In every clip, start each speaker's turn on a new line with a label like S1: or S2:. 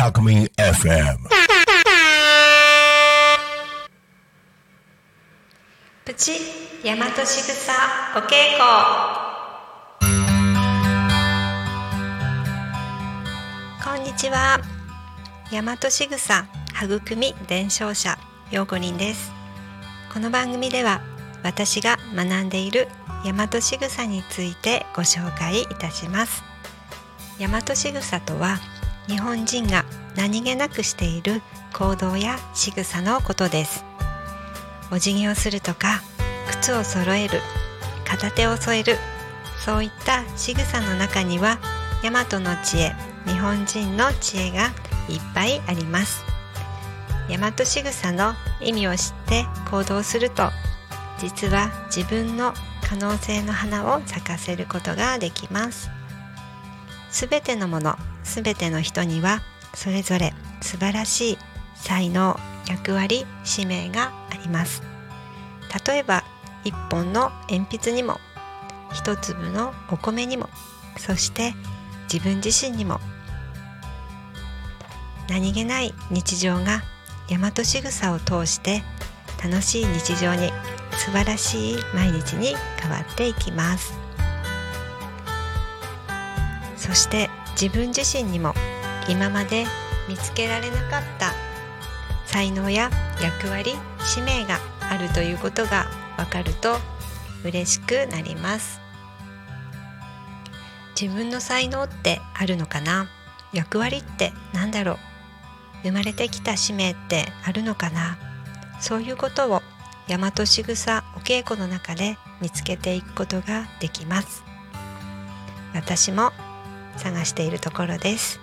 S1: Alchemy FM.
S2: プチ大和しぐさお稽古こんにちは大和しぐさ育み伝承者ようこりんですこの番組では私が学んでいる大和しぐさについてご紹介いたします。大和しぐさとは日本人が何気なくしている行動や仕草のことです。お辞儀をするとか靴を揃える片手を添えるそういった仕草の中には大和の知恵日本人の知恵がいっぱいあります。大和仕草の意味を知って行動すると実は自分の可能性の花を咲かせることができます。すべてのものすべての人にはそれぞれ素晴らしい才能役割使命があります。例えば一本の鉛筆にも一粒のお米にもそして自分自身にも何気ない日常が大和仕草を通して楽しい日常に素晴らしい毎日に変わっていきます。そして自分自身にも今まで見つけられなかった才能や役割使命があるということがわかると嬉しくなります。自分の才能ってあるのかな？役割って何だろう？生まれてきた使命ってあるのかな？そういうことを大和しぐさお稽古の中で見つけていくことができます。私も探しているところです。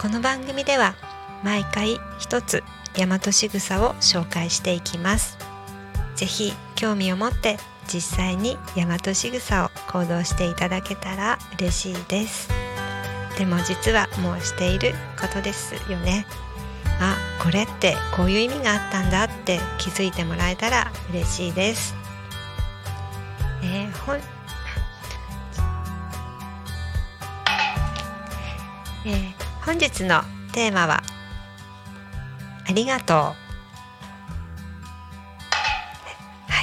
S2: この番組では毎回一つ大和しぐさを紹介していきます。ぜひ興味を持って実際に大和しぐさを行動していただけたら嬉しいです。でも実はもうしていることですよね。あこれってこういう意味があったんだって気づいてもらえたら嬉しいです。えー、ほんえー本日のテーマはありがとう。は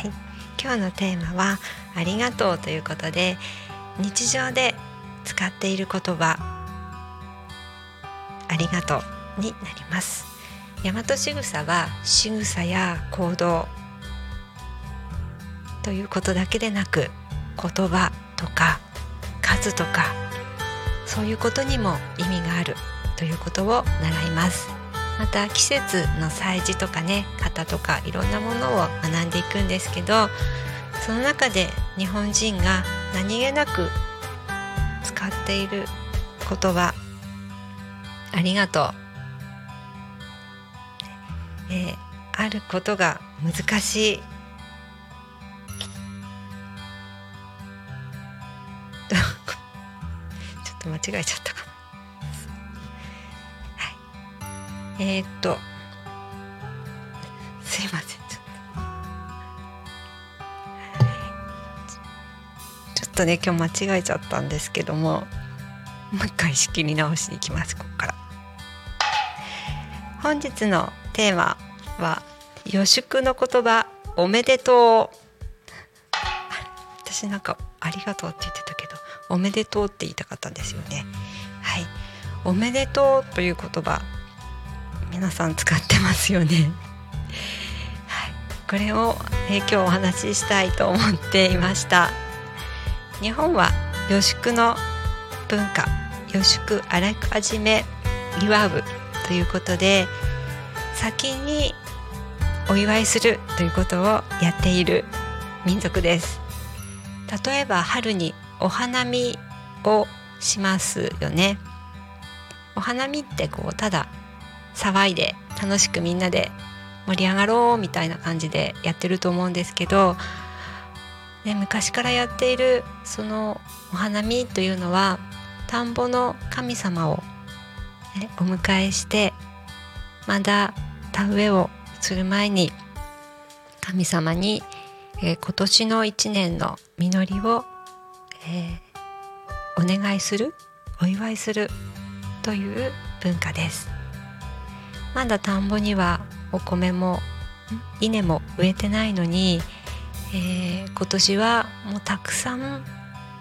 S2: い。今日のテーマはありがとうということで日常で使っている言葉ありがとう。になります。大和仕草は仕草や行動ということだけでなく言葉とか数とかそういうことにも意味があるということを習います。また季節の祭事とかね型とかいろんなものを学んでいくんですけどその中で日本人が何気なく使っている言葉ありがとう、えーあることが難しい。ちょっと間違えちゃったかなはい。えー、っとすいません。ちょっとちょっとね今日間違えちゃったんですけどももう一回仕切り直しに行きますここから。本日のテーマは予祝の言葉おめでとう。私なんかありがとうって言ってたけどおめでとうって言いたかったんですよね。はい。おめでとうという言葉皆さん使ってますよね。はい。これを、えー今日お話ししたいと思っていました。日本は予祝の文化予祝あらかじめ祝うということで先にお祝いするということをやっている民族です。例えば春にお花見をしますよね。お花見ってこうただ騒いで楽しくみんなで盛り上がろうみたいな感じでやってると思うんですけど、ね、昔からやっているそのお花見というのは田んぼの神様を、ね、お迎えしてまだ田植えをする前に神様にえー今年の1年の実りを、えーお願いするお祝いするという文化です。まだ田んぼにはお米も稲も植えてないのに、えー今年はもうたくさん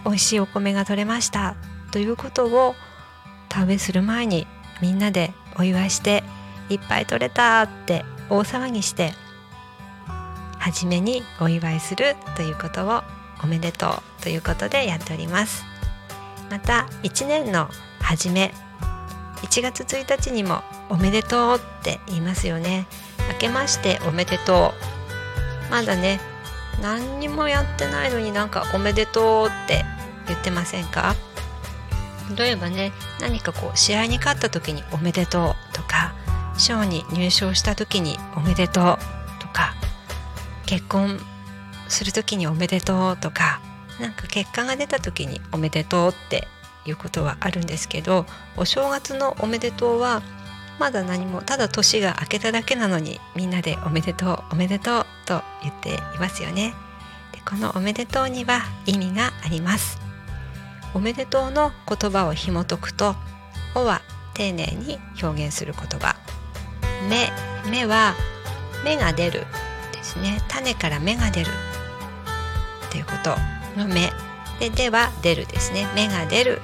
S2: 美味しいお米が取れましたということを田植えする前にみんなでお祝いしていっぱい取れたって大騒ぎして初めにお祝いするということをおめでとうということでやっております。また1年の初め1月1日にもおめでとうって言いますよね。明けましておめでとう。まだね何にもやってないのになんかおめでとうって言ってませんか？例えばね何かこう試合に勝った時におめでとうとか賞に入賞した時におめでとうとか結婚する時におめでとうとかなんか結果が出た時におめでとうっていうことはあるんですけどお正月のおめでとうはまだ何もただ年が明けただけなのにみんなでおめでとうおめでとうと言っていますよね。でこのおめでとうには意味があります。おめでとうの言葉を紐解くと「お」は丁寧に表現する言葉「目」「目」は芽が出るですね。種から芽が出る。っていうこと。の芽で「で」は出るですね。芽が出る。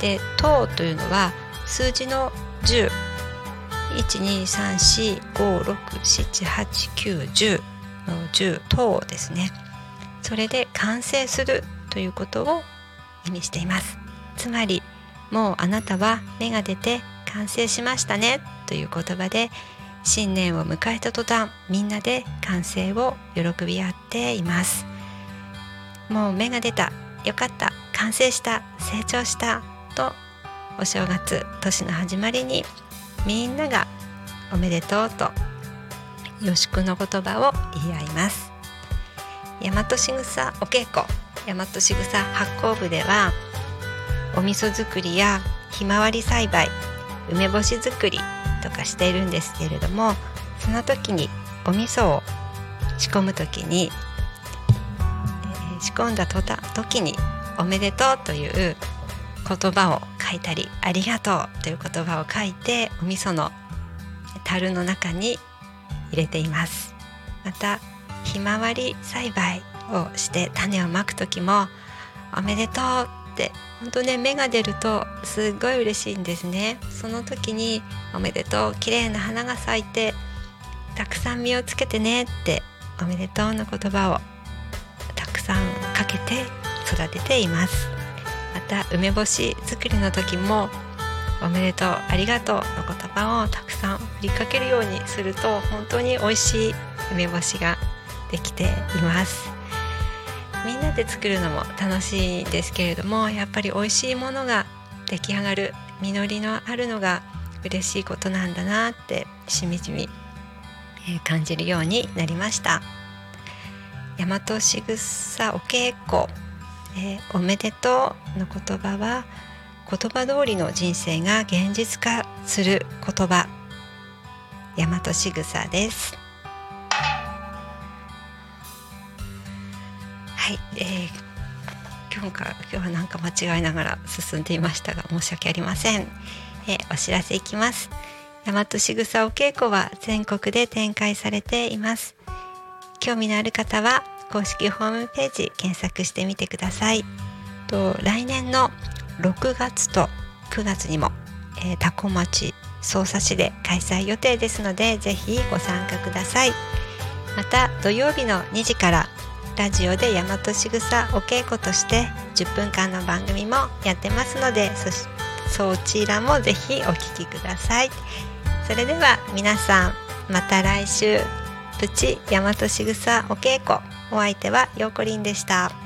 S2: で「と」というのは数字の10 12345678910の10等ですね。それで完成するということを意味しています。つまりもうあなたは芽が出て完成しましたね。という言葉で新年を迎えた途端みんなで完成を喜び合っています。もう芽が出たよかった完成した成長したとお正月年の始まりにみんながおめでとうとよしくの言葉を言い合います。大和しぐさお稽古大和しぐさ発酵部ではお味噌作りやひまわり栽培梅干し作りとかしているんですけれどもその時にお味噌を仕込む時に、えー仕込んだとた時に「おめでとう」という言葉を書いたり「ありがとう」という言葉を書いてお味噌の樽の中に入れています。またひまわり栽培をして種をまく時も「おめでとう」って。本当ね芽が出るとすっごい嬉しいんですね。その時に「おめでとう綺麗な花が咲いてたくさん実をつけてね」って「おめでとう」の言葉をたくさんかけて育てています。また梅干し作りの時も「おめでとうありがとう」の言葉をたくさん振りかけるようにすると本当に美味しい梅干しができています。みんなで作るのも楽しいですけれどもやっぱり美味しいものが出来上がる実りのあるのが嬉しいことなんだなってしみじみ、感じるようになりました。大和しぐさお稽古、えーおめでとうの言葉は言葉通りの人生が現実化する言葉。大和しぐさです。はい、えー今日か今日はなんか間違いながら進んでいましたが申し訳ありません、えーお知らせいきます。大和しぐさお稽古は全国で展開されています。興味のある方は公式ホームページ検索してみてください。と来年の6月と9月にも、えー、多古町匝瑳市で開催予定ですのでぜひご参加ください。また土曜日の2時からラジオで大和しぐさお稽古として10分間の番組もやってますのでそしそちらもぜひお聞きください。それでは皆さんまた来週。プチ大和しぐさお稽古。お相手はようこりんでした。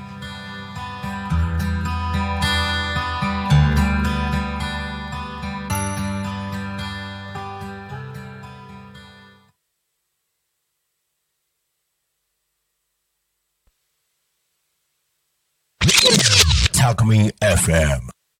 S1: Alchemy FM.